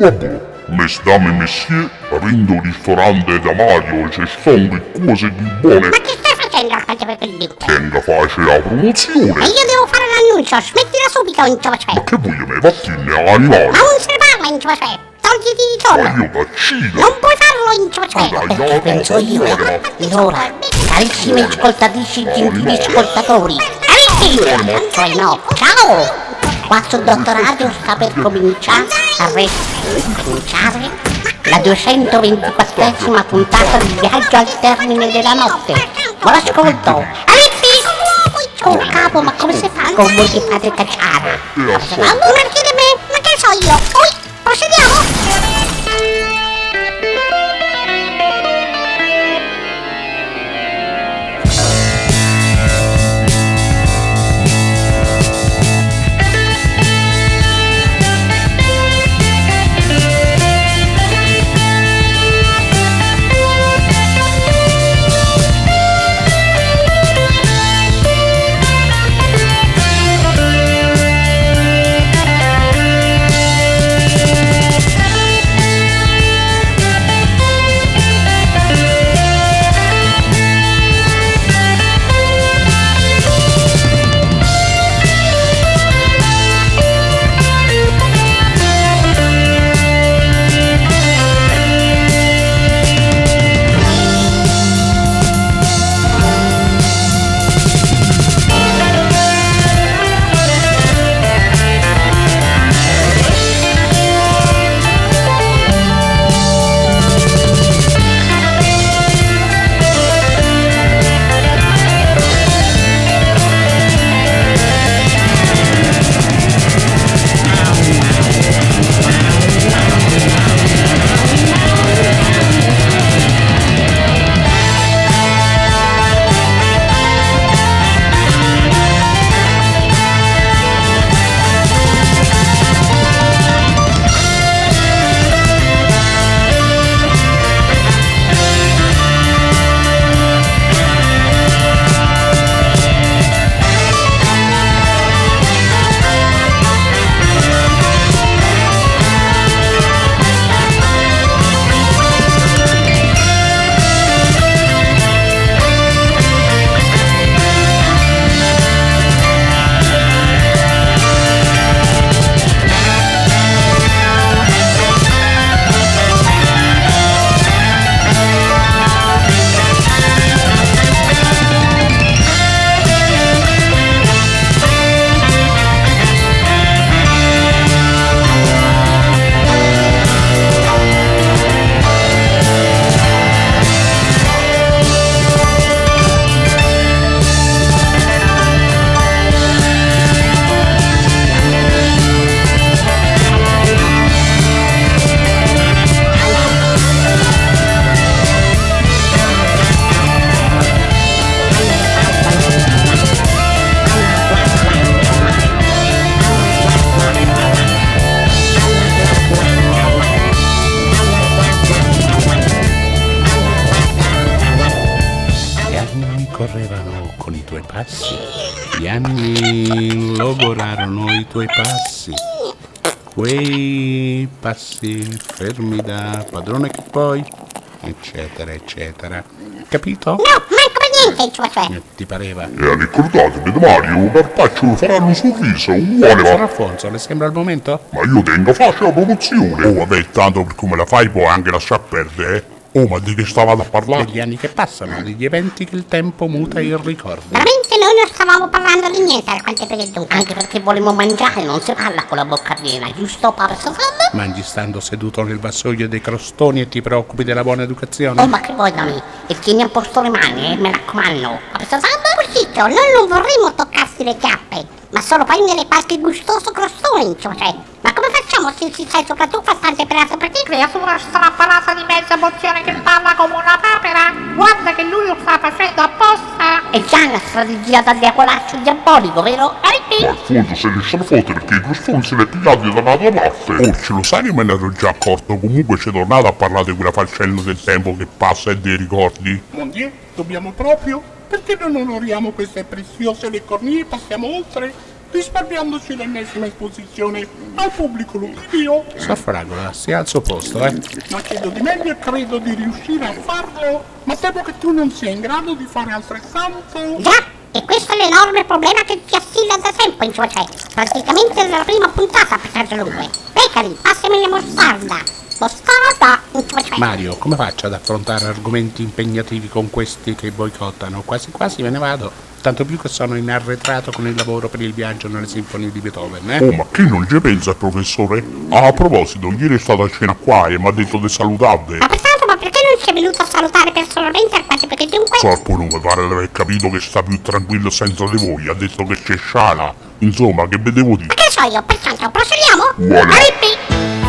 Vabbè, mesdames et messieurs, aprindo il ristorante da Mario ci sono le cose di buone. Ma che stai facendo al canto per quel dito? Tenga face la E promozione. io devo fare l'annuncio, smettila subito in ciocè. Ma che voglio me vattene animale? Ma non se ne parla in ciocè. Togliti di Ma torno. io vaccino. Non puoi farlo in ciocè. Dai, Perché no, penso no, io. no, Ed ora, carissimi ascoltatrici, gentili ascoltatori, Amici, cioè no. Ciao. Qua sul dottoradio sta per cominciare a re- cominciare la 224esima puntata di Viaggio al termine della notte. Buon ascolto! Amici. Oh capo, ma come si fa con voi che fate cacciare? Ma non chiede me, ma che so io? Oi, procediamo? Correvano con i tuoi passi, gli anni logorarono i tuoi passi, quei passi fermi da padrone che poi, eccetera, eccetera. Capito? No, manco per niente in ciocè. Eh, Ti pareva? E ricordatevi da Mario, Carpaccio faranno un sorriso uguale ma... Alfonso, le sembra il momento? Ma io tengo face la promozione. Oh, vabbè, tanto per come la fai puoi anche lasciar perdere, eh. Oh, ma di che stavate a parlare? Degli anni che passano, degli eventi che il tempo muta in ricordi. Veramente noi non stavamo parlando di niente al quanto per il dunque. Anche perché volevo mangiare, non si parla con la bocca piena, giusto Papa? Mangi stando seduto nel vassoio dei crostoni e ti preoccupi della buona educazione? Oh, ma che vuoi da me? E tieni a posto le mani, eh, mi raccomando. Zitto, noi non vorremmo toccarsi le chiappe, ma solo prendere qualche gustoso crostone in ciocè. Ma come facciamo se ci sei soprattutto bastante pelato per te? Creatura strappalata di mezza mozione che parla come una papera! Guarda che lui lo sta facendo apposta! È già una strategia da diavolaccio diabolico, vero? Arrivi! Alfonso se ne stanno fotte perché i crostoni se li è pigliati da una tua parte. Oh, ce lo sai che me ne ero già accorto, comunque c'è tornato a parlare di quella faccenda del tempo che passa e dei ricordi. Mon Dieu, dobbiamo proprio? Perché non onoriamo queste preziose le cornie e passiamo oltre? Risparmiandoci l'ennesima esposizione al pubblico ludibrio. Soffragola, stia al suo posto, eh. Ma chiedo di meglio e credo di riuscire a farlo, ma temo che tu non sia in grado di fare altrettanto. Già, e questo è l'enorme problema che ti assilla da tempo, insomma, cioè, praticamente dalla prima puntata per Sergio Lungue. Becari, passami la mostarda. Mostarda, insomma, cioè. Mario, come faccio ad affrontare argomenti impegnativi con questi che boicottano? Quasi quasi me ne vado. Tanto più che sono in arretrato con il lavoro per il viaggio nelle sinfonie di Beethoven, eh? Oh, ma che non ci pensa il professore? Ah, a proposito, ieri è stata a cena qua e mi ha detto di salutarvi. Ma pertanto, ma perché non sei venuto a salutare personalmente alcuni? Perché dunque... Troppo non mi pare di aver capito che sta più tranquillo senza di voi. Ha detto che c'è Sciana. Insomma, che vedevo di... Ma che so io, pertanto, procediamo? Voilà. Arrivi!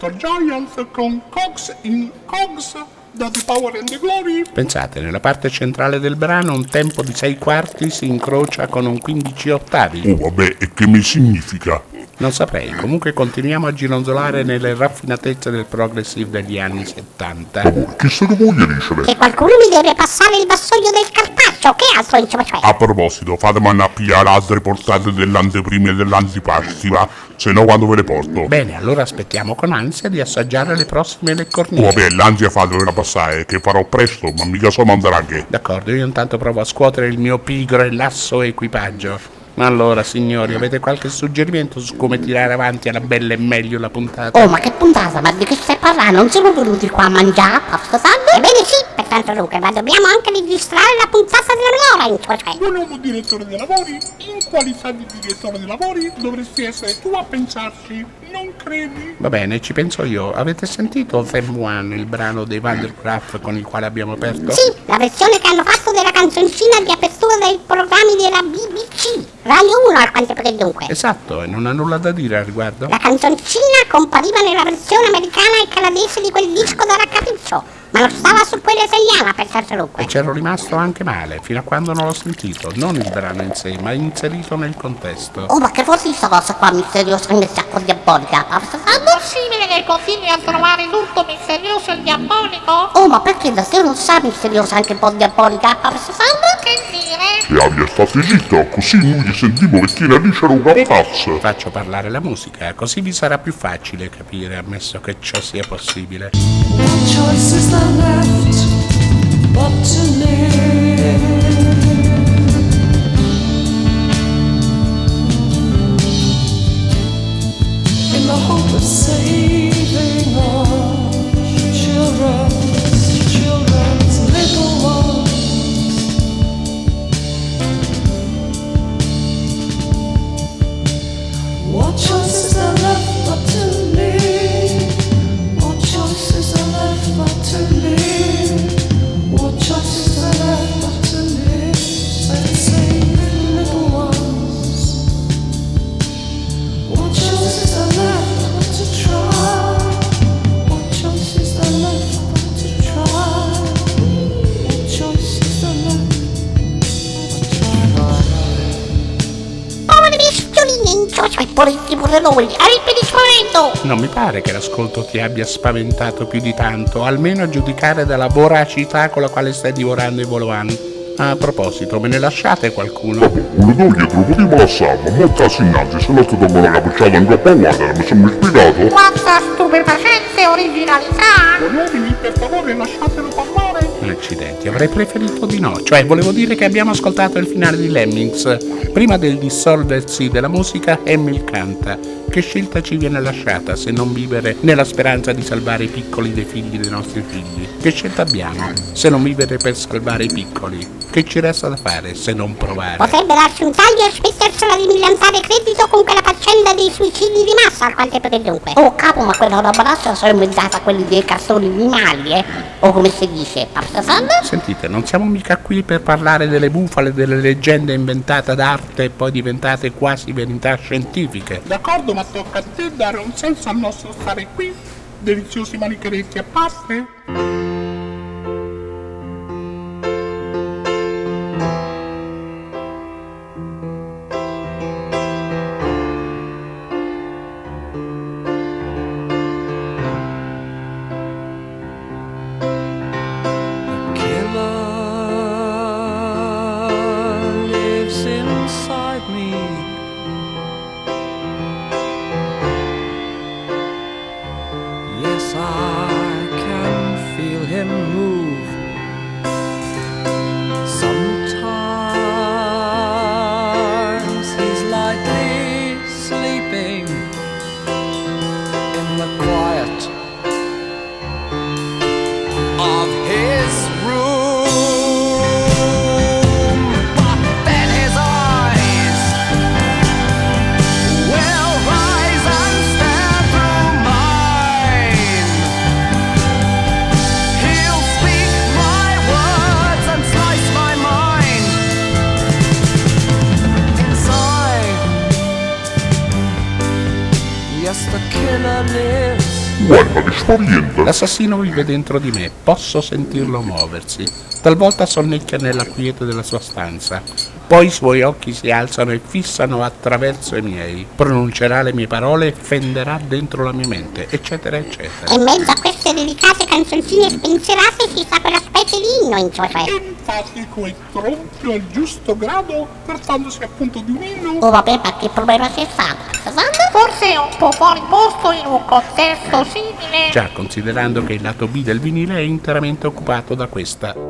Nuovo Gentle Giant con Cox in Cogs da The Power and the Glory. Pensate, nella parte centrale del brano un tempo di 6 quarti si incrocia con un 15 ottavi. Oh, vabbè, e che mi significa? Non saprei, comunque continuiamo a gironzolare nelle raffinatezze del progressive degli anni 70. Oh, che se ne voglia ricevere? Che qualcuno mi deve passare il vassoio del carpaccio, che altro, insomma, cioè. A proposito, fatemi andare a pigliare altre portate dell'anteprima e dell'antipasti, va? Se no quando ve le porto. Bene, allora aspettiamo con ansia di assaggiare le prossime Oh, leccornie. vabbè, l'ansia fatevela passare, che farò presto, ma mica so mandare anche. D'accordo, io intanto provo a scuotere il mio pigro e lasso equipaggio. Allora, signori, avete qualche suggerimento su come tirare avanti alla bella e meglio la puntata? Oh, ma che puntata, ma di che stai parlando? Non siamo venuti qua a mangiare, posso salve? Ebbene sì, per abbastanza Luca, ma dobbiamo anche registrare la puntata della mia ora, cioè. Buon uomo direttore dei lavori, in qualità di direttore dei lavori dovresti essere tu a pensarci, non credi? Va bene, ci penso io. Avete sentito One, il brano dei Vandercraft con il quale abbiamo aperto? Sì, la versione che hanno fatto della canzoncina di apertura dei programmi della BBC. Radio 1 al quanto per dunque. Esatto, e non ha nulla da dire al riguardo? La canzoncina compariva nella versione americana e canadese di quel disco da raccapriccio, ma non stava su quella italiana per Sergio E Lucque. c'ero rimasto anche male, fino a quando non l'ho sentito. Non il brano in sé, ma inserito nel contesto. Oh, ma che fosse sta cosa qua misteriosa e con diabolica? Ma È possibile che continui a trovare tutto misterioso e diabolico? Oh, ma perché da te non sa misteriosa anche un po' diabolica? Ma sta Che dire? E abbia state zitta, così noi gli sentivo che chi era lì c'era una pazza. Faccio parlare la musica, così vi sarà più facile capire, ammesso che ciò sia possibile. choice is left. But to Volete pure noi? arippe di spavento! Non mi pare che l'ascolto ti abbia spaventato più di tanto, almeno a giudicare dalla voracità con la quale stai divorando i Volovan. A proposito, me ne lasciate qualcuno? Una due dietro potevo lasciarlo, molto innanzi, se no ti tolgono la cappucciata in troppo guarda, mi sono spiegato? Quanta stupefacente originalità! Uomini, per favore lasciatelo parlare. Accidenti, avrei preferito di no. Cioè, volevo dire che abbiamo ascoltato il finale di Lemmings. Prima del dissolversi della musica, Emil canta. Che scelta ci viene lasciata se non vivere nella speranza di salvare i piccoli dei figli dei nostri figli? Che scelta abbiamo se non vivere per salvare i piccoli? Che ci resta da fare se non provare? Potrebbe darci un taglio e smettersela di millantare credito con quella faccenda dei suicidi di massa al quanto per dunque. Oh capo, ma quella roba là sono inventata quelli dei cartoni animali, eh? O come si dice? Sanno? Sentite, non siamo mica qui per parlare delle bufale, delle leggende inventate d'arte e poi diventate quasi verità scientifiche. D'accordo, ma tocca a te dare un senso al nostro stare qui? Deliziosi manicheretti a parte? Spaventa. L'assassino vive dentro di me, posso sentirlo muoversi. Talvolta sonnecchia nella quiete della sua stanza. Poi i suoi occhi si alzano e fissano attraverso i miei. Pronuncerà le mie parole e fenderà dentro la mia mente, eccetera, eccetera. E in mezzo a queste delicate canzoncine spensierate ci sta quella inno, in cioè. Enfatico e tronfio al giusto grado, trattandosi appunto di un inno. Oh vabbè, ma che problema c'è stato? Forse un po' fuori posto in un contesto simile. Già considerando che il lato B del vinile è interamente occupato da questa.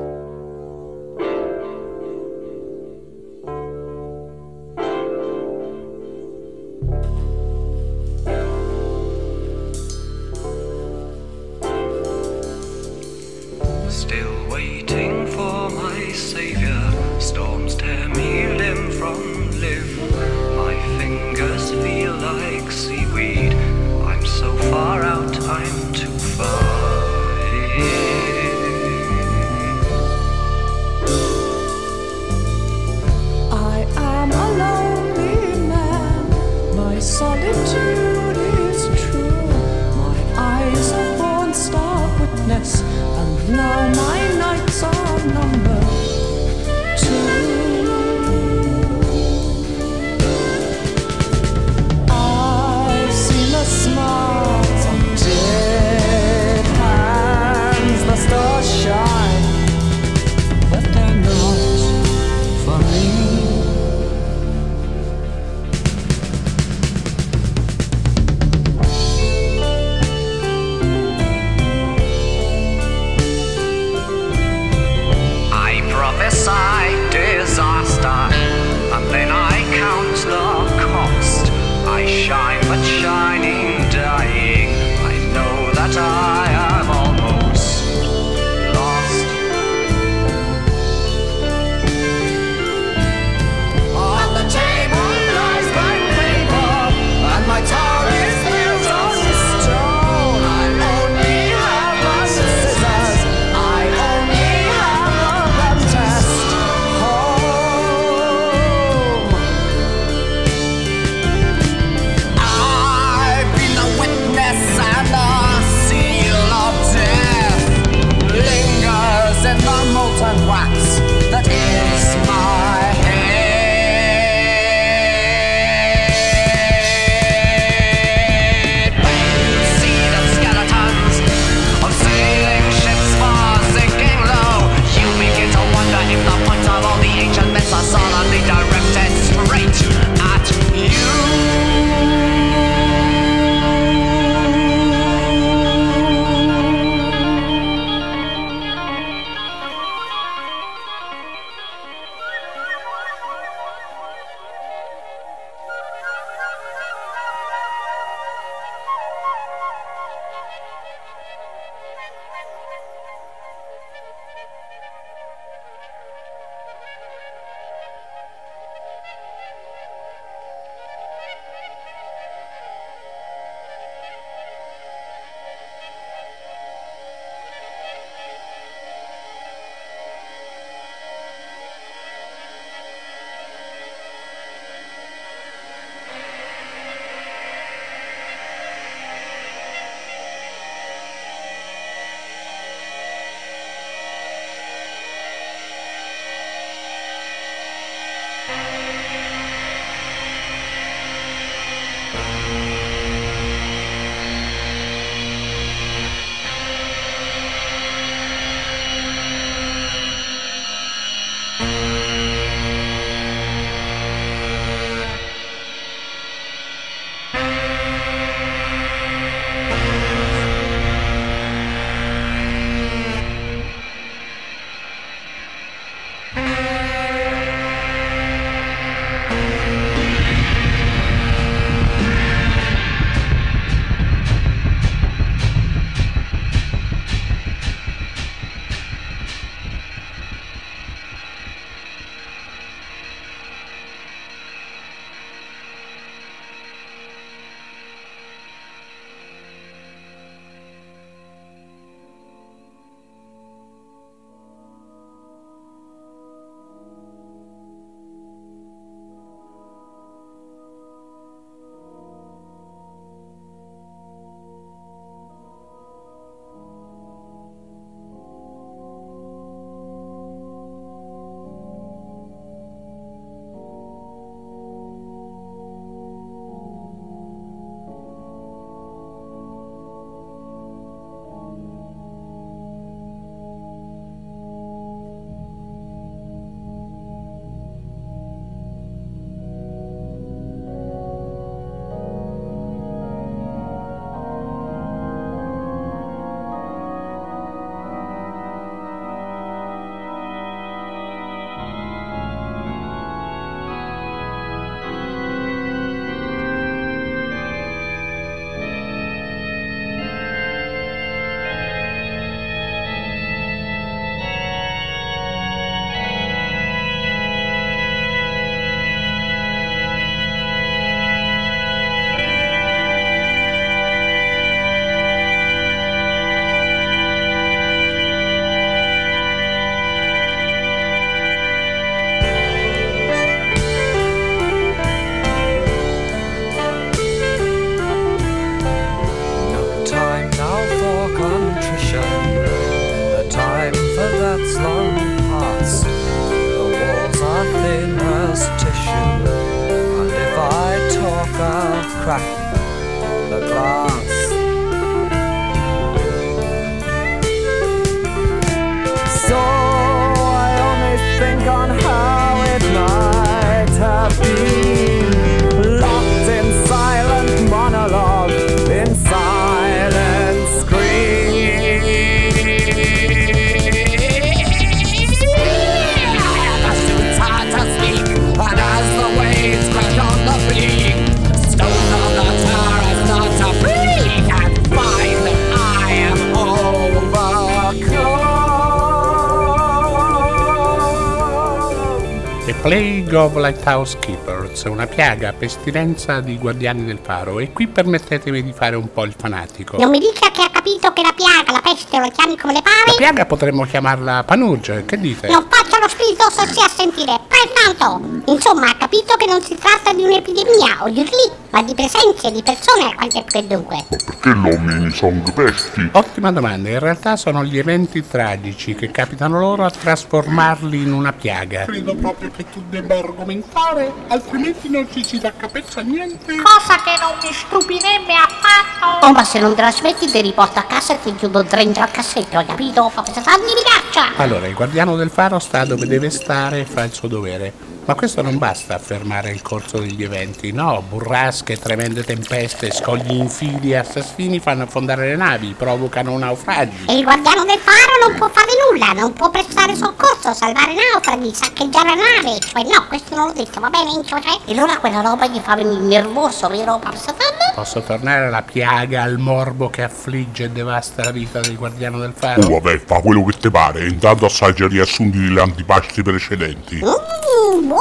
Of Lighthouse Keepers, una piaga, pestilenza di guardiani del faro. E qui permettetemi di fare un po' il fanatico. Non mi dica che ha capito che la piaga, la peste lo chiami come le La pare? piaga potremmo chiamarla Panurge, che dite? Non faccia lo spiritoso sia a sentire, pertanto! Insomma, ha capito che non si tratta di un'epidemia, o di lì, ma di presenze, di persone, quante più che dunque. Perché gli uomini sono pesti? Ottima domanda, in realtà sono gli eventi tragici che capitano loro a trasformarli in una piaga. Credo proprio che tu debba argomentare, altrimenti non ci si dà capezza a niente. Cosa che non mi stupirebbe affatto. Oh, ma se non te la smetti ti riporto a casa e ti chiudo dentro al cassetto, hai capito? Fa questa Fammi mi caccia! Allora, il guardiano del faro sta dove deve stare e fa il suo dovere. Ma questo non basta a fermare il corso degli eventi, no, burrasche, tremende tempeste, scogli infidi e assassini fanno affondare le navi, provocano naufragi. E il guardiano del faro non può fare nulla, non può prestare soccorso, salvare naufraghi, saccheggiare la nave. Cioè, no, questo non l'ho detto, va bene, cioè? E allora quella roba gli fa venire nervoso, vero, Papa Satan? Posso tornare alla piaga, al morbo che affligge e devasta la vita del guardiano del faro? Oh, vabbè, fa quello che ti pare. Intanto assaggia i riassunti degli antipasti precedenti. Incio, cioè?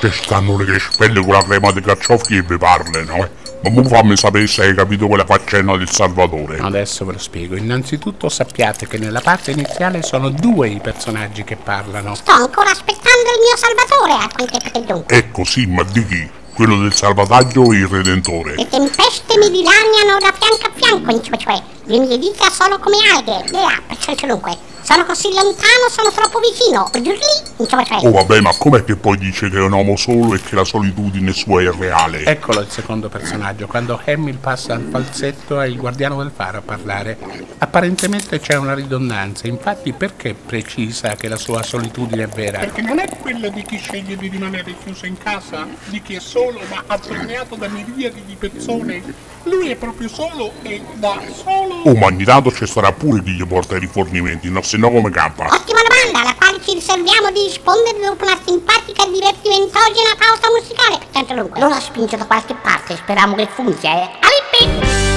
Che stanno le spelle con la crema di carciofi e vi parlano, eh. Ma mo fammi sapere se hai capito quella faccenda del Salvatore. Adesso ve lo spiego. Innanzitutto sappiate che nella parte iniziale sono due i personaggi che parlano. Sto ancora aspettando il mio salvatore, a quante più che dunque. Ecco sì, ma di chi? Quello del salvataggio o il redentore? Le tempeste mi dilaniano da fianco a fianco, Incio, cioè? Le mie dita sono come alghe, le ha, perciò dunque. Sono così lontano, sono troppo vicino. Oh vabbè, ma com'è che poi dice che è un uomo solo e che la solitudine sua è reale? Eccolo il secondo personaggio, quando Hamill passa al falsetto è il guardiano del faro a parlare. Apparentemente c'è una ridondanza, infatti perché precisa che la sua solitudine è vera? Perché non è quella di chi sceglie di rimanere chiuso in casa, di chi è solo ma attorniato da miriadi di persone. Lui è proprio solo e da solo. Oh, ma ogni tanto ci sarà pure chi gli porta i rifornimenti, no se no come campa? Ottima domanda, alla quale ci riserviamo di rispondere dopo una simpatica e divertimentogena pausa musicale. Pertanto dunque. Allora spinge da qualche parte, speriamo che funzioni. Eh. Alippi!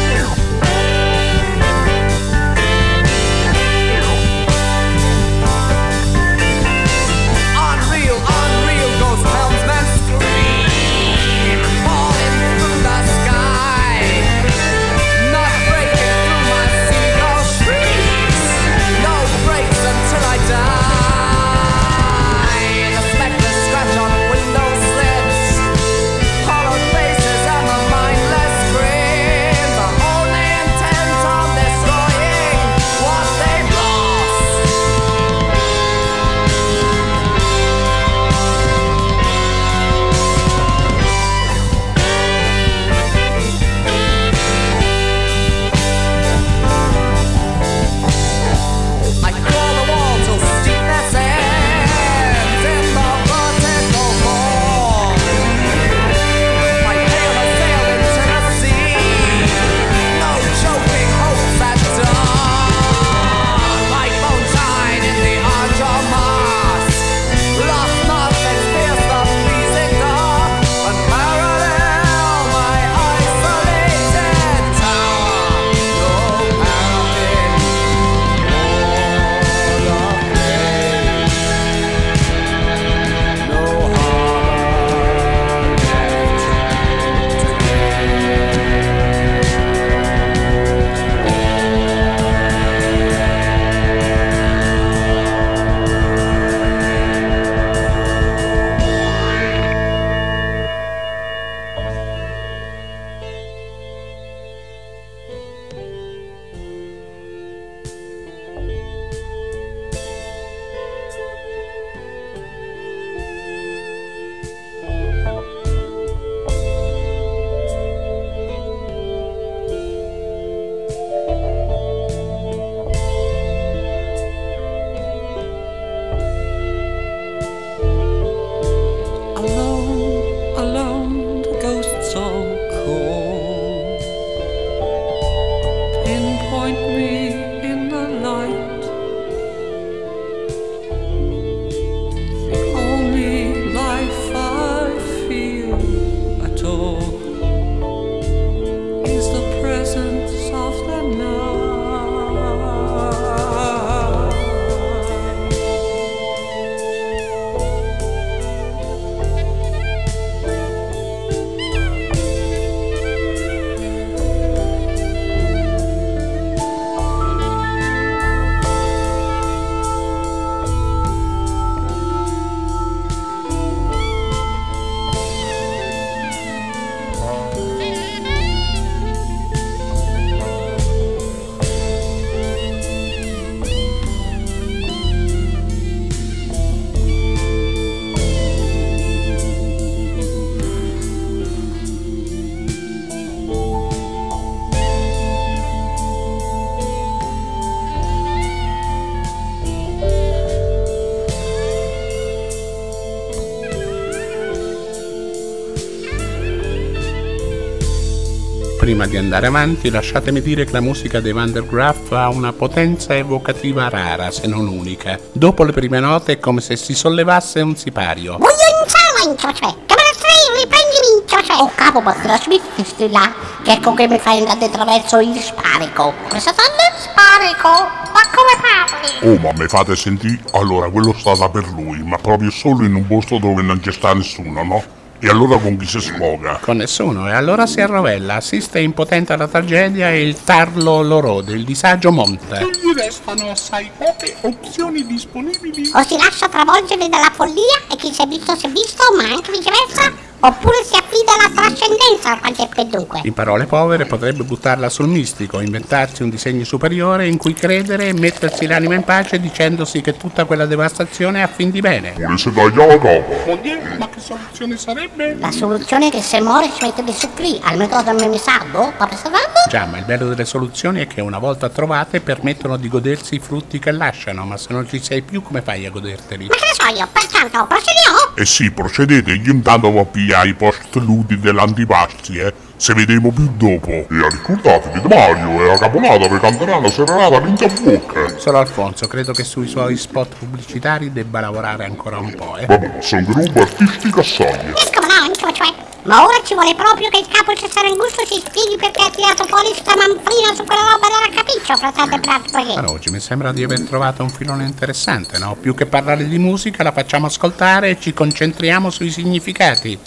Prima di andare avanti, lasciatemi dire che la musica dei Van der Graaf ha una potenza evocativa rara, se non unica. Dopo le prime note è come se si sollevasse un sipario. Voglio in sala, in cioè. Camera 3, riprendimi, cioè. Oh capo, ma se la smetti là, che ecco che mi fai andare attraverso il sparico. Cosa fanno? Sparico? Ma come parli? Oh, ma mi fate sentire? Allora, quello sta da per lui, ma proprio solo in un posto dove non ci sta nessuno, no? E allora con chi si sfoga? Con nessuno, e allora si arrovella, assiste impotente alla tragedia e il tarlo lo rode, il disagio monta. Non gli restano assai poche opzioni disponibili. O si lascia travolgere dalla follia e chi si è visto si è visto, ma anche viceversa? Oppure si affida alla trascendenza, qualche dunque. In parole povere potrebbe buttarla sul mistico, inventarsi un disegno superiore in cui credere e mettersi l'anima in pace dicendosi che tutta quella devastazione è a fin di bene. Ma che soluzione sarebbe? La soluzione è che se muore si mette di su qui, al metodo memisardo, proprio salvato? Già, ma il bello delle soluzioni è che una volta trovate permettono di godersi i frutti che lasciano, ma se non ci sei più come fai a goderteli? Ma che ne so io, pertanto procediamo? Eh sì, procedete, io intanto a pigliare i post-ludi dell'antipasti, eh. Se vedremo più dopo. E ricordatevi di Mario e la caponata vi canterà la serenata pinza a bocca. Solo Alfonso, credo che sui suoi spot pubblicitari debba lavorare ancora un po', eh. Vabbè, ma sono roba artistica assai. E come no, cioè. Ma ora ci vuole proprio che il capo Cesare Augusto ci spieghi perché ha tirato fuori sta manfrina su quella roba della capiccio, fratello Brad, perché? Allora, oggi mi sembra di aver trovato un filone interessante, no? Più che parlare di musica, la facciamo ascoltare e ci concentriamo sui significati.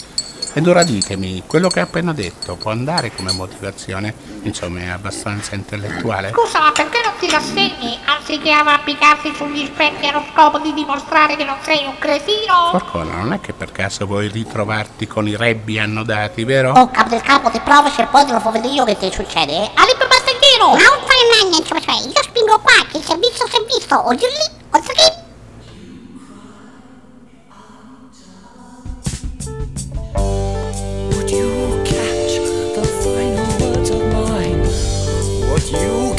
Ed ora ditemi, quello che ha appena detto può andare come motivazione? Insomma, è abbastanza intellettuale. Scusa, perché non ti rassegni anziché arrampicarti sugli specchi allo scopo di dimostrare che non sei un cretino? Porcona, non è che per caso vuoi ritrovarti con i rebbi annodati, vero? Oh, capo del capo, ti provaci e poi te lo fa vedere io che ti succede. Alippo Bastagliero! Ma non fai niente, cioè, io spingo qua, che si è visto, si è visto, o giù lì, o giù lì. You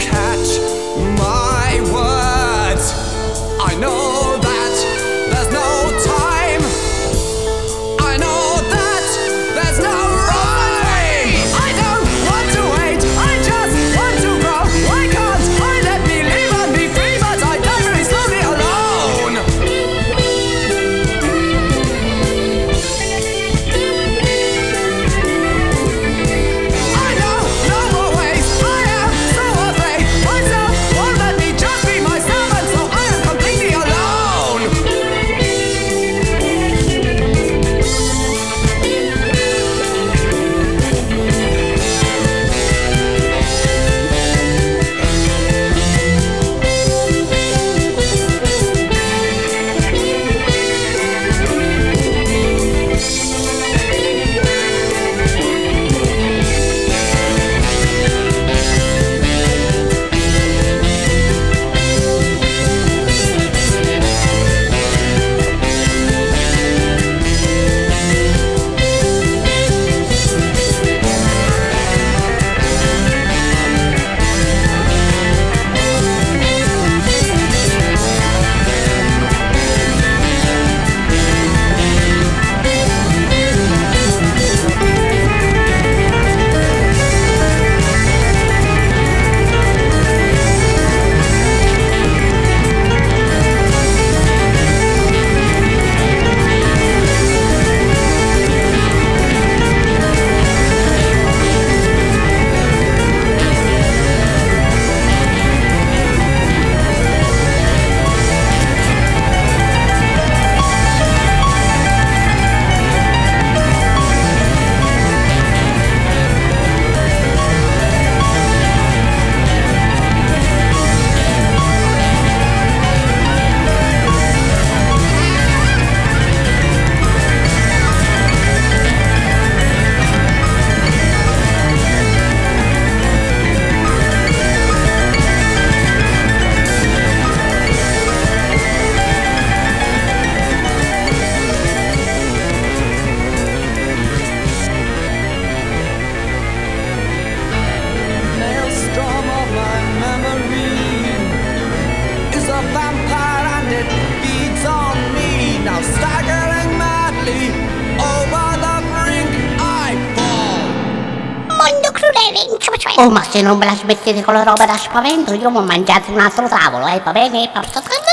Oh, ma se non me la smettete con la roba da spavento, io mi ho mangiato un altro tavolo, eh, va bene?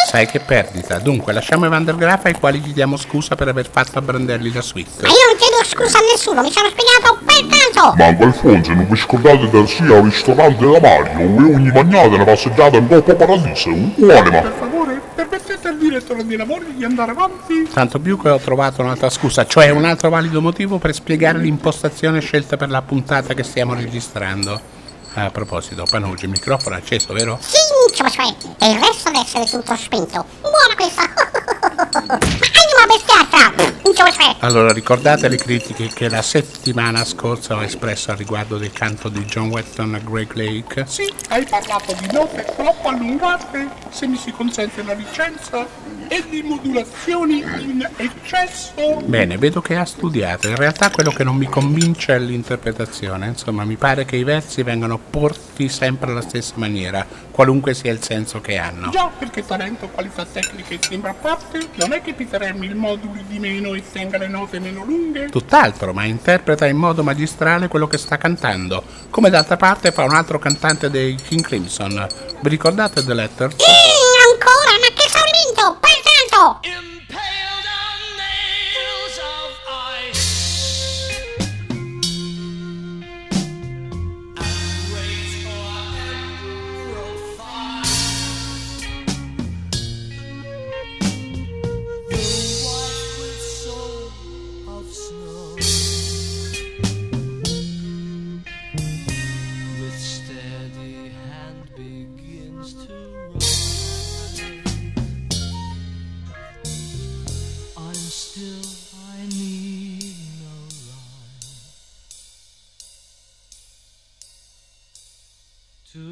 Sai che perdita. Dunque, lasciamo i Vandergraaf ai quali gli diamo scusa per aver fatto a Brandelli la suite. Ma io non chiedo scusa a nessuno, mi sono spiegato per caso. Manco Alfonso, non vi scordate del sia al ristorante da Mario e ogni magnata una passeggiata in Coppa Paradiso, uguale ma. Per favore, permettete al direttore dei lavori di andare avanti? Tanto più che ho trovato un'altra scusa, cioè un altro valido motivo per spiegare l'impostazione scelta per la puntata che stiamo registrando. A proposito, Panucci, il microfono è acceso, vero? Sì, cioè, e il resto deve essere tutto spento. Buona questa. Allora, ricordate le critiche che la settimana scorsa ho espresso al riguardo del canto di John Wetton a Great Lake? Sì, hai parlato di note troppo allungate, se mi si consente la licenza, e di modulazioni in eccesso. Bene, vedo che ha studiato. In realtà quello che non mi convince è l'interpretazione. Insomma, mi pare che i versi vengano porti sempre alla stessa maniera, qualunque sia il senso che hanno. Già, perché talento, qualità tecniche sembra a parte, non è che Peter Hamill moduli di meno e tenga le note meno lunghe? Tutt'altro, ma interpreta in modo magistrale quello che sta cantando, come d'altra parte fa un altro cantante dei King Crimson. Vi ricordate The Letters? Per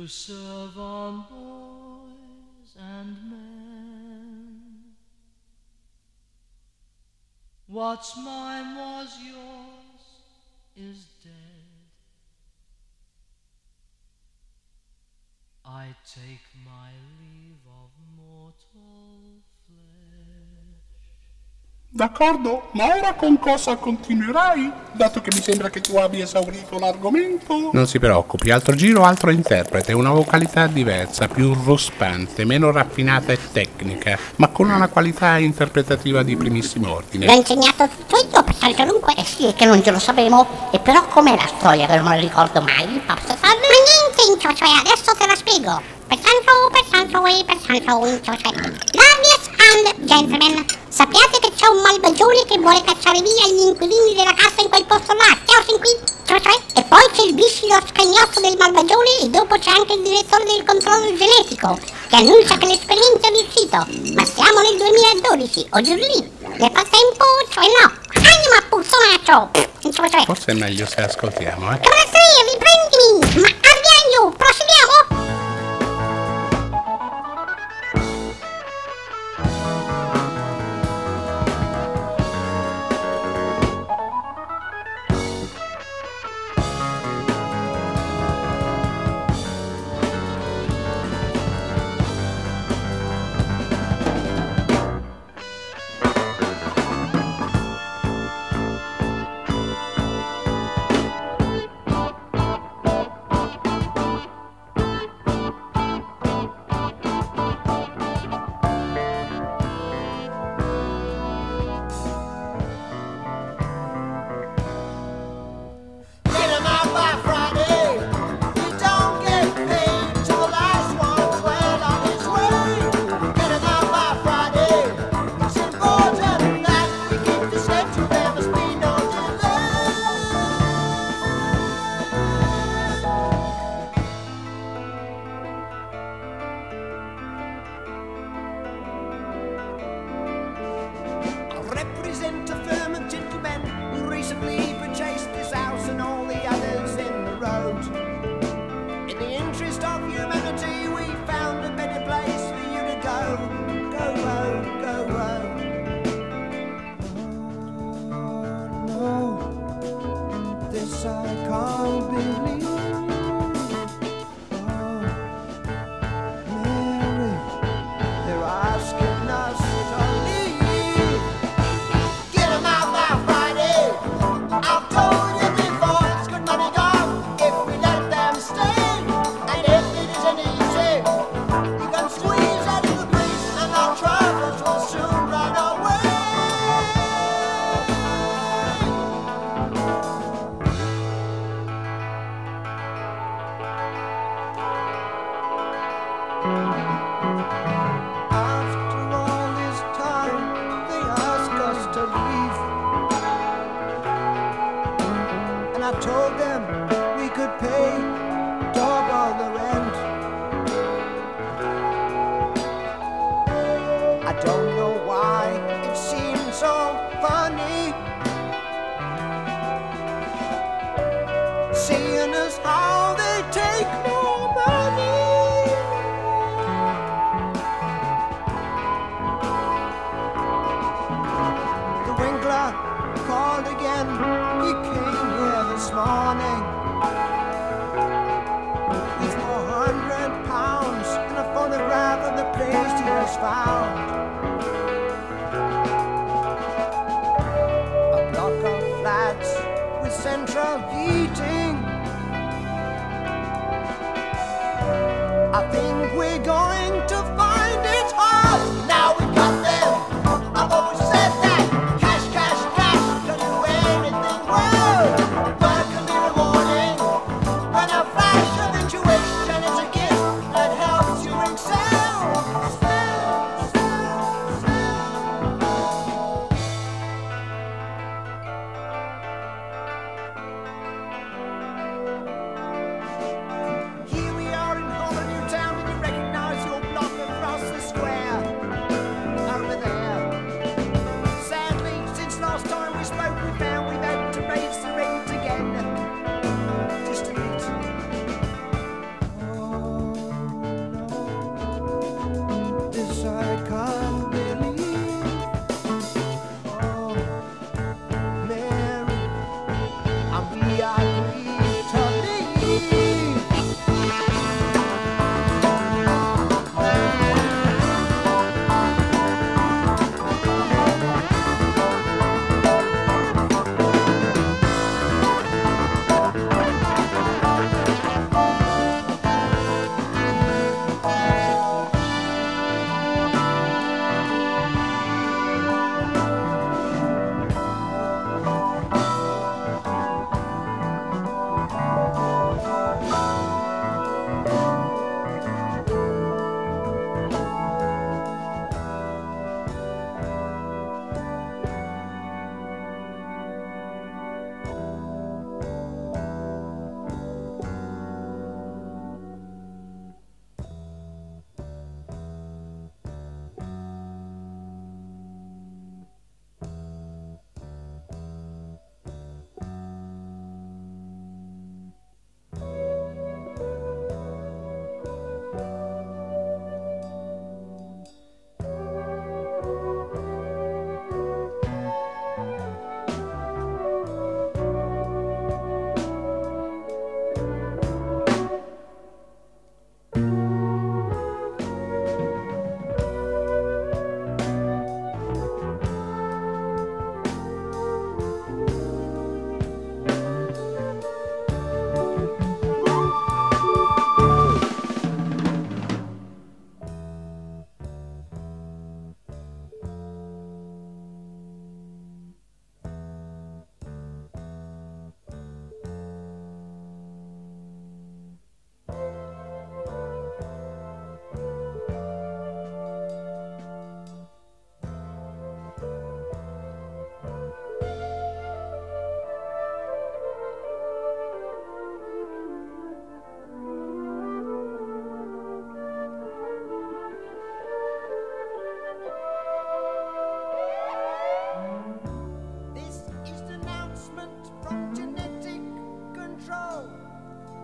to serve on boys and men. What's mine was yours is dead. I take my leave of mortal flesh. D'accordo, ma ora con cosa continuerai? Dato che mi sembra che tu abbia esaurito l'argomento. Non si preoccupi, altro giro, altro interprete, una vocalità diversa, più ruspante, meno raffinata e tecnica, ma con una qualità interpretativa di primissimo ordine. insegnato tutto io, pertanto dunque. Eh sì, è che non ce lo sapevo. E però com'è la storia che non me la ricordo mai? Posso Niente, cioè, adesso te la spiego. Pertanto, pertanto, e pertanto, cioè. Ladies and gentlemen, sappiate che c'è un malvagione che vuole cacciare via gli inquilini della casa in quel posto là. Ciao, sin qui. Cioè, cioè. E poi c'è il viscido scagnozzo del malvagione e dopo c'è anche il direttore del controllo genetico che annuncia che l'esperimento è riuscito. Ma siamo nel 2012, o giù lì. Nel frattempo, cioè no. Anima puzzonaccio. Cioè, cioè. Forse è meglio se ascoltiamo, eh? Carattere, riprendimi! Ma Ardiaglio, proseguiamo? don't know why it seems so funny. Seeing us all. I think we're going to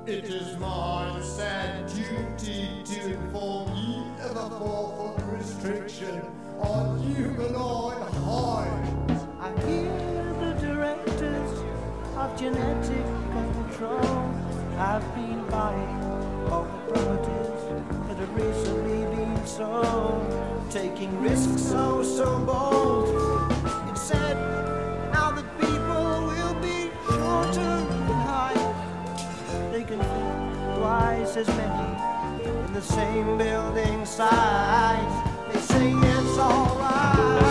It is my sad duty to inform ye of a lawful restriction on humanoid hides. I hear the directors of genetic control have been buying all the properties that have recently been sold, taking risks so, so bold. It's sad can fit twice as many in the same building size. They say it's alright.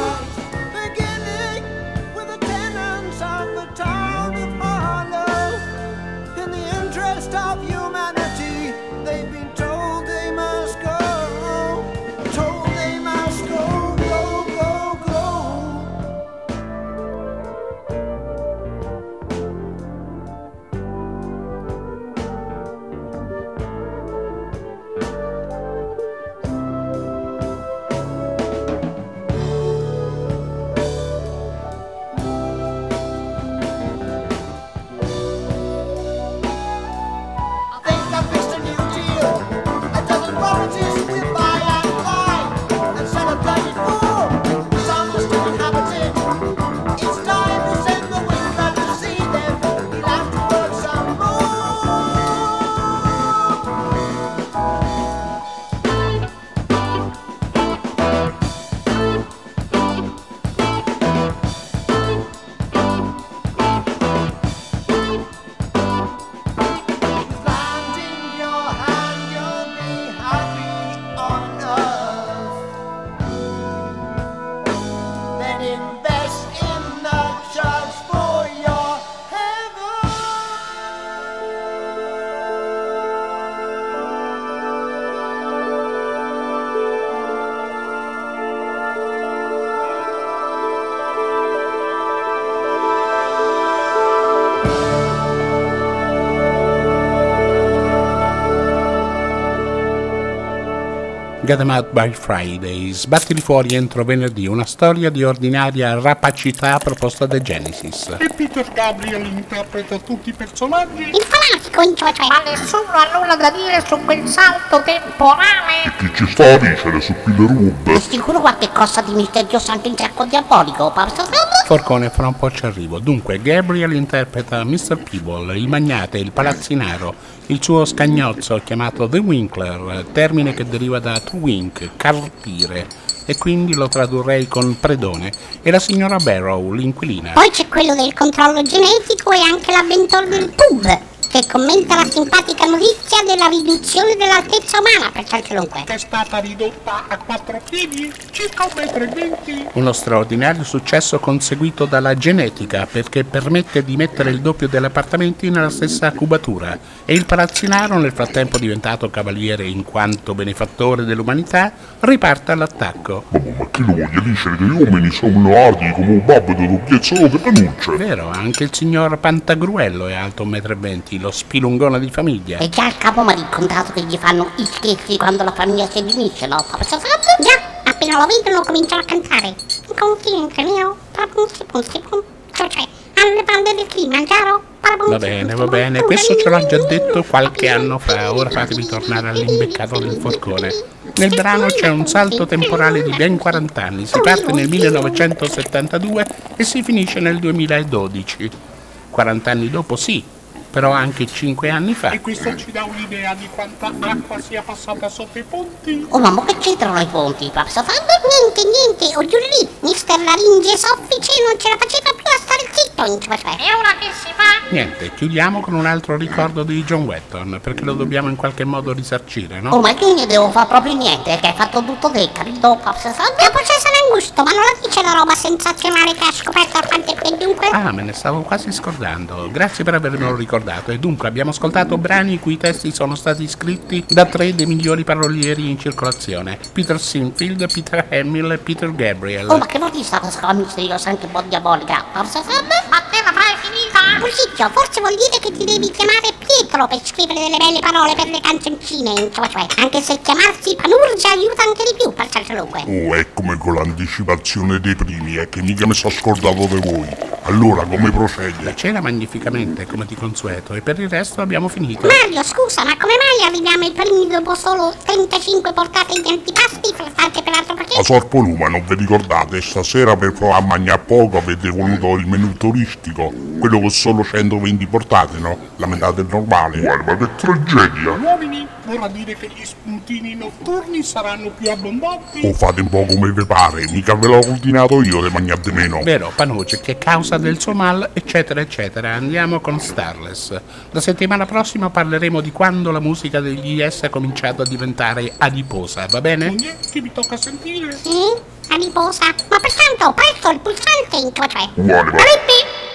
Get 'em Out by Friday, sbattili fuori entro venerdì, una storia di ordinaria rapacità proposta da Genesis. E Peter Gabriel interpreta tutti i personaggi. Il fanatico in cioè. Ma nessuno ha nulla da dire su quel salto temporale. Chi ci sta a dicere su Di Wood? sicuro qualche cosa di misterioso anche in cerco diabolico, Papa Forcone, fra un po' ci arrivo. Dunque, Gabriel interpreta Mr. Peeble, il magnate, il palazzinaro, il suo scagnozzo chiamato The Winkler, termine che deriva da wink, carpire, e quindi lo tradurrei con predone, e la signora Barrow, l'inquilina. Poi c'è quello del controllo genetico e anche l'avventore del pub, che commenta la simpatica notizia della riduzione dell'altezza umana per qualunque. Che è stata ridotta a quattro piedi, circa un metro e venti. Uno straordinario successo conseguito dalla genetica perché permette di mettere il doppio degli appartamenti nella stessa cubatura e il palazzinaro, nel frattempo diventato cavaliere in quanto benefattore dell'umanità, riparte all'attacco. Ma chi lo voglia dicere che gli uomini sono ardi come un babbo di doppiezzo che panucce? Vero, anche il signor Pantagruello è alto 1,20 m, lo spilungone di famiglia. E già il capo mi ha raccontato che gli fanno i scherzi quando la famiglia si riunisce, no? Papa Già, appena lo vedono cominciano a cantare. Continente mio, punti punti punti. Cioè, alle palle del Kilimangiaro. Va bene, va bene, questo ce l'ho già detto qualche anno fa, ora fatemi tornare all'imbeccato del forcone. Nel brano c'è un salto temporale di ben 40 anni, si parte nel 1972 e si finisce nel 2012. 40 anni dopo sì, però anche 5 anni fa. E questo ci dà un'idea di quanta acqua sia passata sotto i ponti. Oh mamma, che c'entrano i ponti, Papa Niente, niente, o giù lì, mister Laringe Soffice non ce la faceva più a stare zitto in. E ora che si fa? Niente, chiudiamo con un altro ricordo di John Wetton, perché lo dobbiamo in qualche modo risarcire, Oh, no? ma io non devo fare proprio niente, che hai fatto tutto te, capito, Papa Capo Cesare Augusto, ma non la dice la roba sensazionale che ha scoperto a quante e dunque? Ah, me ne stavo quasi scordando. Grazie per avermelo ricordato. E dunque abbiamo ascoltato brani i cui testi sono stati scritti da tre dei migliori parolieri in circolazione: Peter Sinfield, Peter Hamill e Peter Gabriel. Oh, ma che vuol dire sta cosa misteriosa anche un po' diabolica, Papa Ma te la fai finita? Pulcicchio, forse vuol dire che ti devi chiamare Pietro per scrivere delle belle parole per le canzoncine, in cioè, anche se chiamarsi Panurgia aiuta anche di più per qualunque. Oh, eccomi con l'anticipazione dei primi, è che mica mi sono scordato di voi. Allora, come procede? C'era magnificamente, come di consueto, e per il resto abbiamo finito. Mario, scusa, ma come mai arriviamo ai primi dopo solo 35 portate di antipasti, frattate per altro A perché? Sorpoluma, non vi ricordate? Stasera per provare a mangiare poco avete voluto il menù turistico, quello con solo 120 portate, no? La metà del normale. Guarda, ma che tragedia! Uomini, vorrà dire che gli spuntini notturni saranno più abbondanti. O fate un po' come vi pare, mica ve l'ho ordinato io di mangiate meno. Vero, Panucci, che causa del suo mal, eccetera, eccetera. Andiamo con Starless. La settimana prossima parleremo di quando la musica degli Yes è cominciato a diventare adiposa, va bene? Quindi, che mi tocca sentire? Sì? Adiposa. Ma pertanto, presto il pulsante, in cioè. Uguale,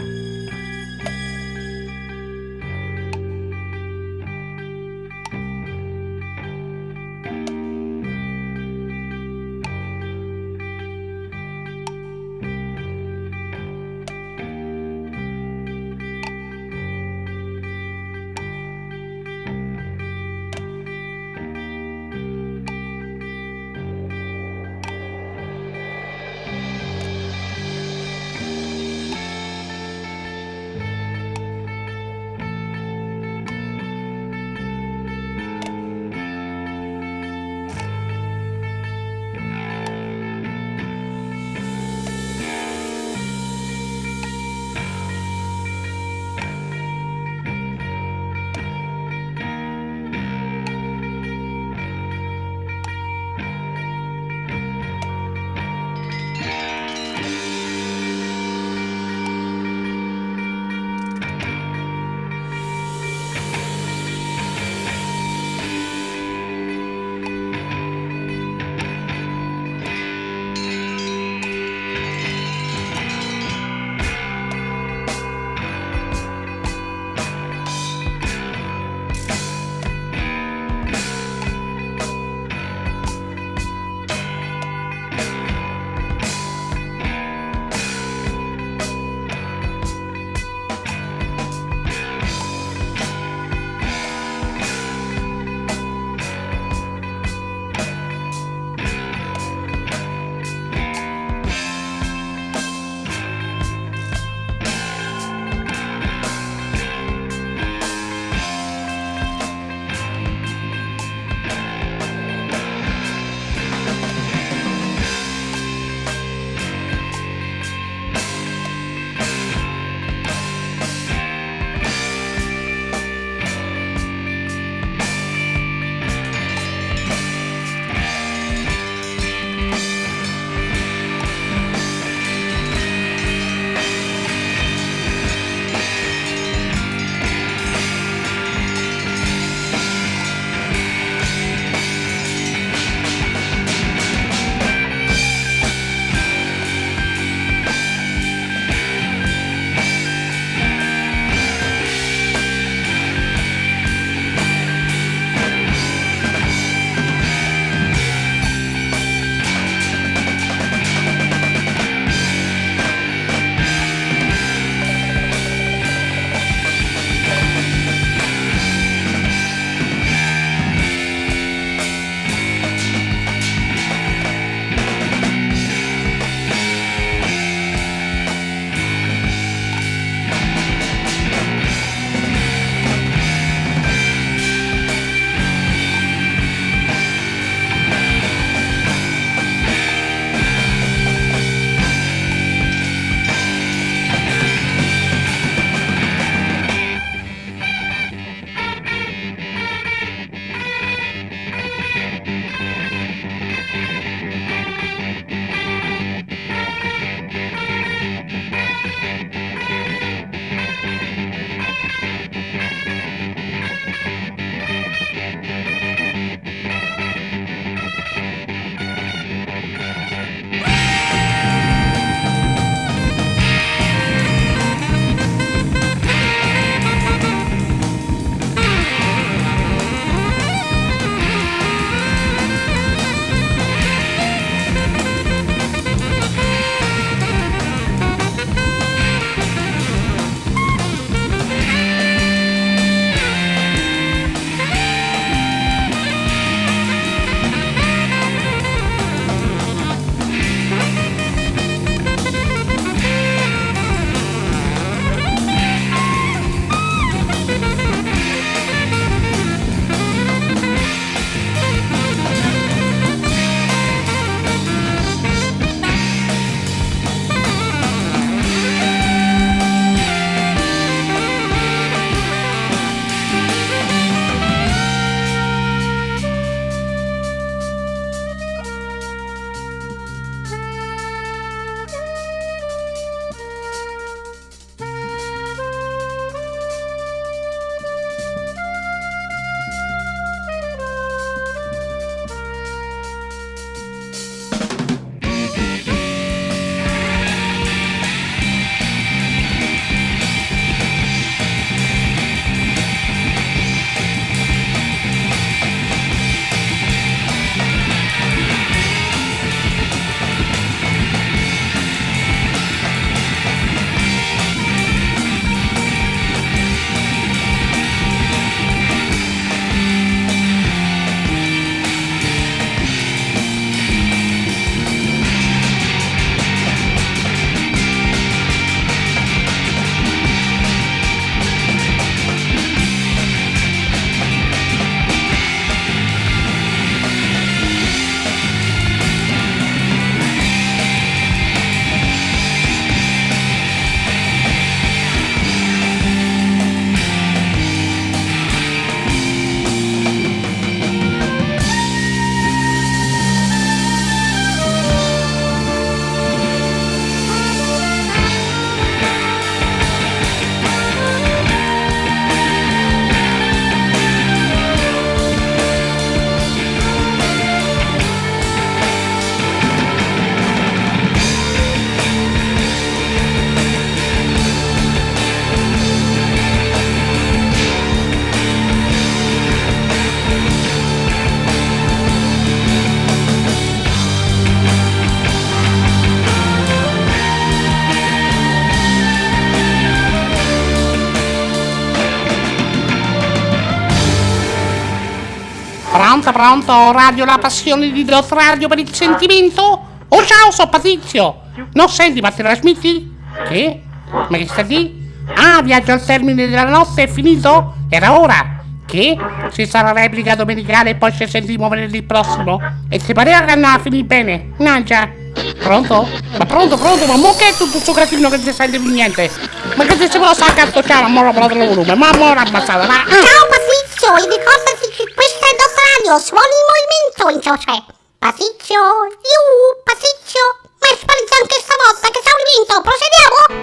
Пока. Pronto, pronto, radio La Passione di Dot Radio per il sentimento? Oh ciao, sono Patrizio! Non senti, ma ti trasmetti? Che? Ma che sta di? Ah, viaggio al termine della notte è finito? Era ora! Che? Ci sarà replica domenicale e poi ci sentiamo venerdì prossimo? E ti pareva che andava a finire bene? No già! Pronto? Ma pronto, pronto, ma mo che è tutto questo cretino che si sente più niente? Ma che se si può accartocciare, ma ora il volume, ma ora ammazzata, va! Ciao Patrizio, e ricordati che c'è. Patrizio, iu, Patrizio, ma è sparito anche stavolta, che sa un vinto, prosegue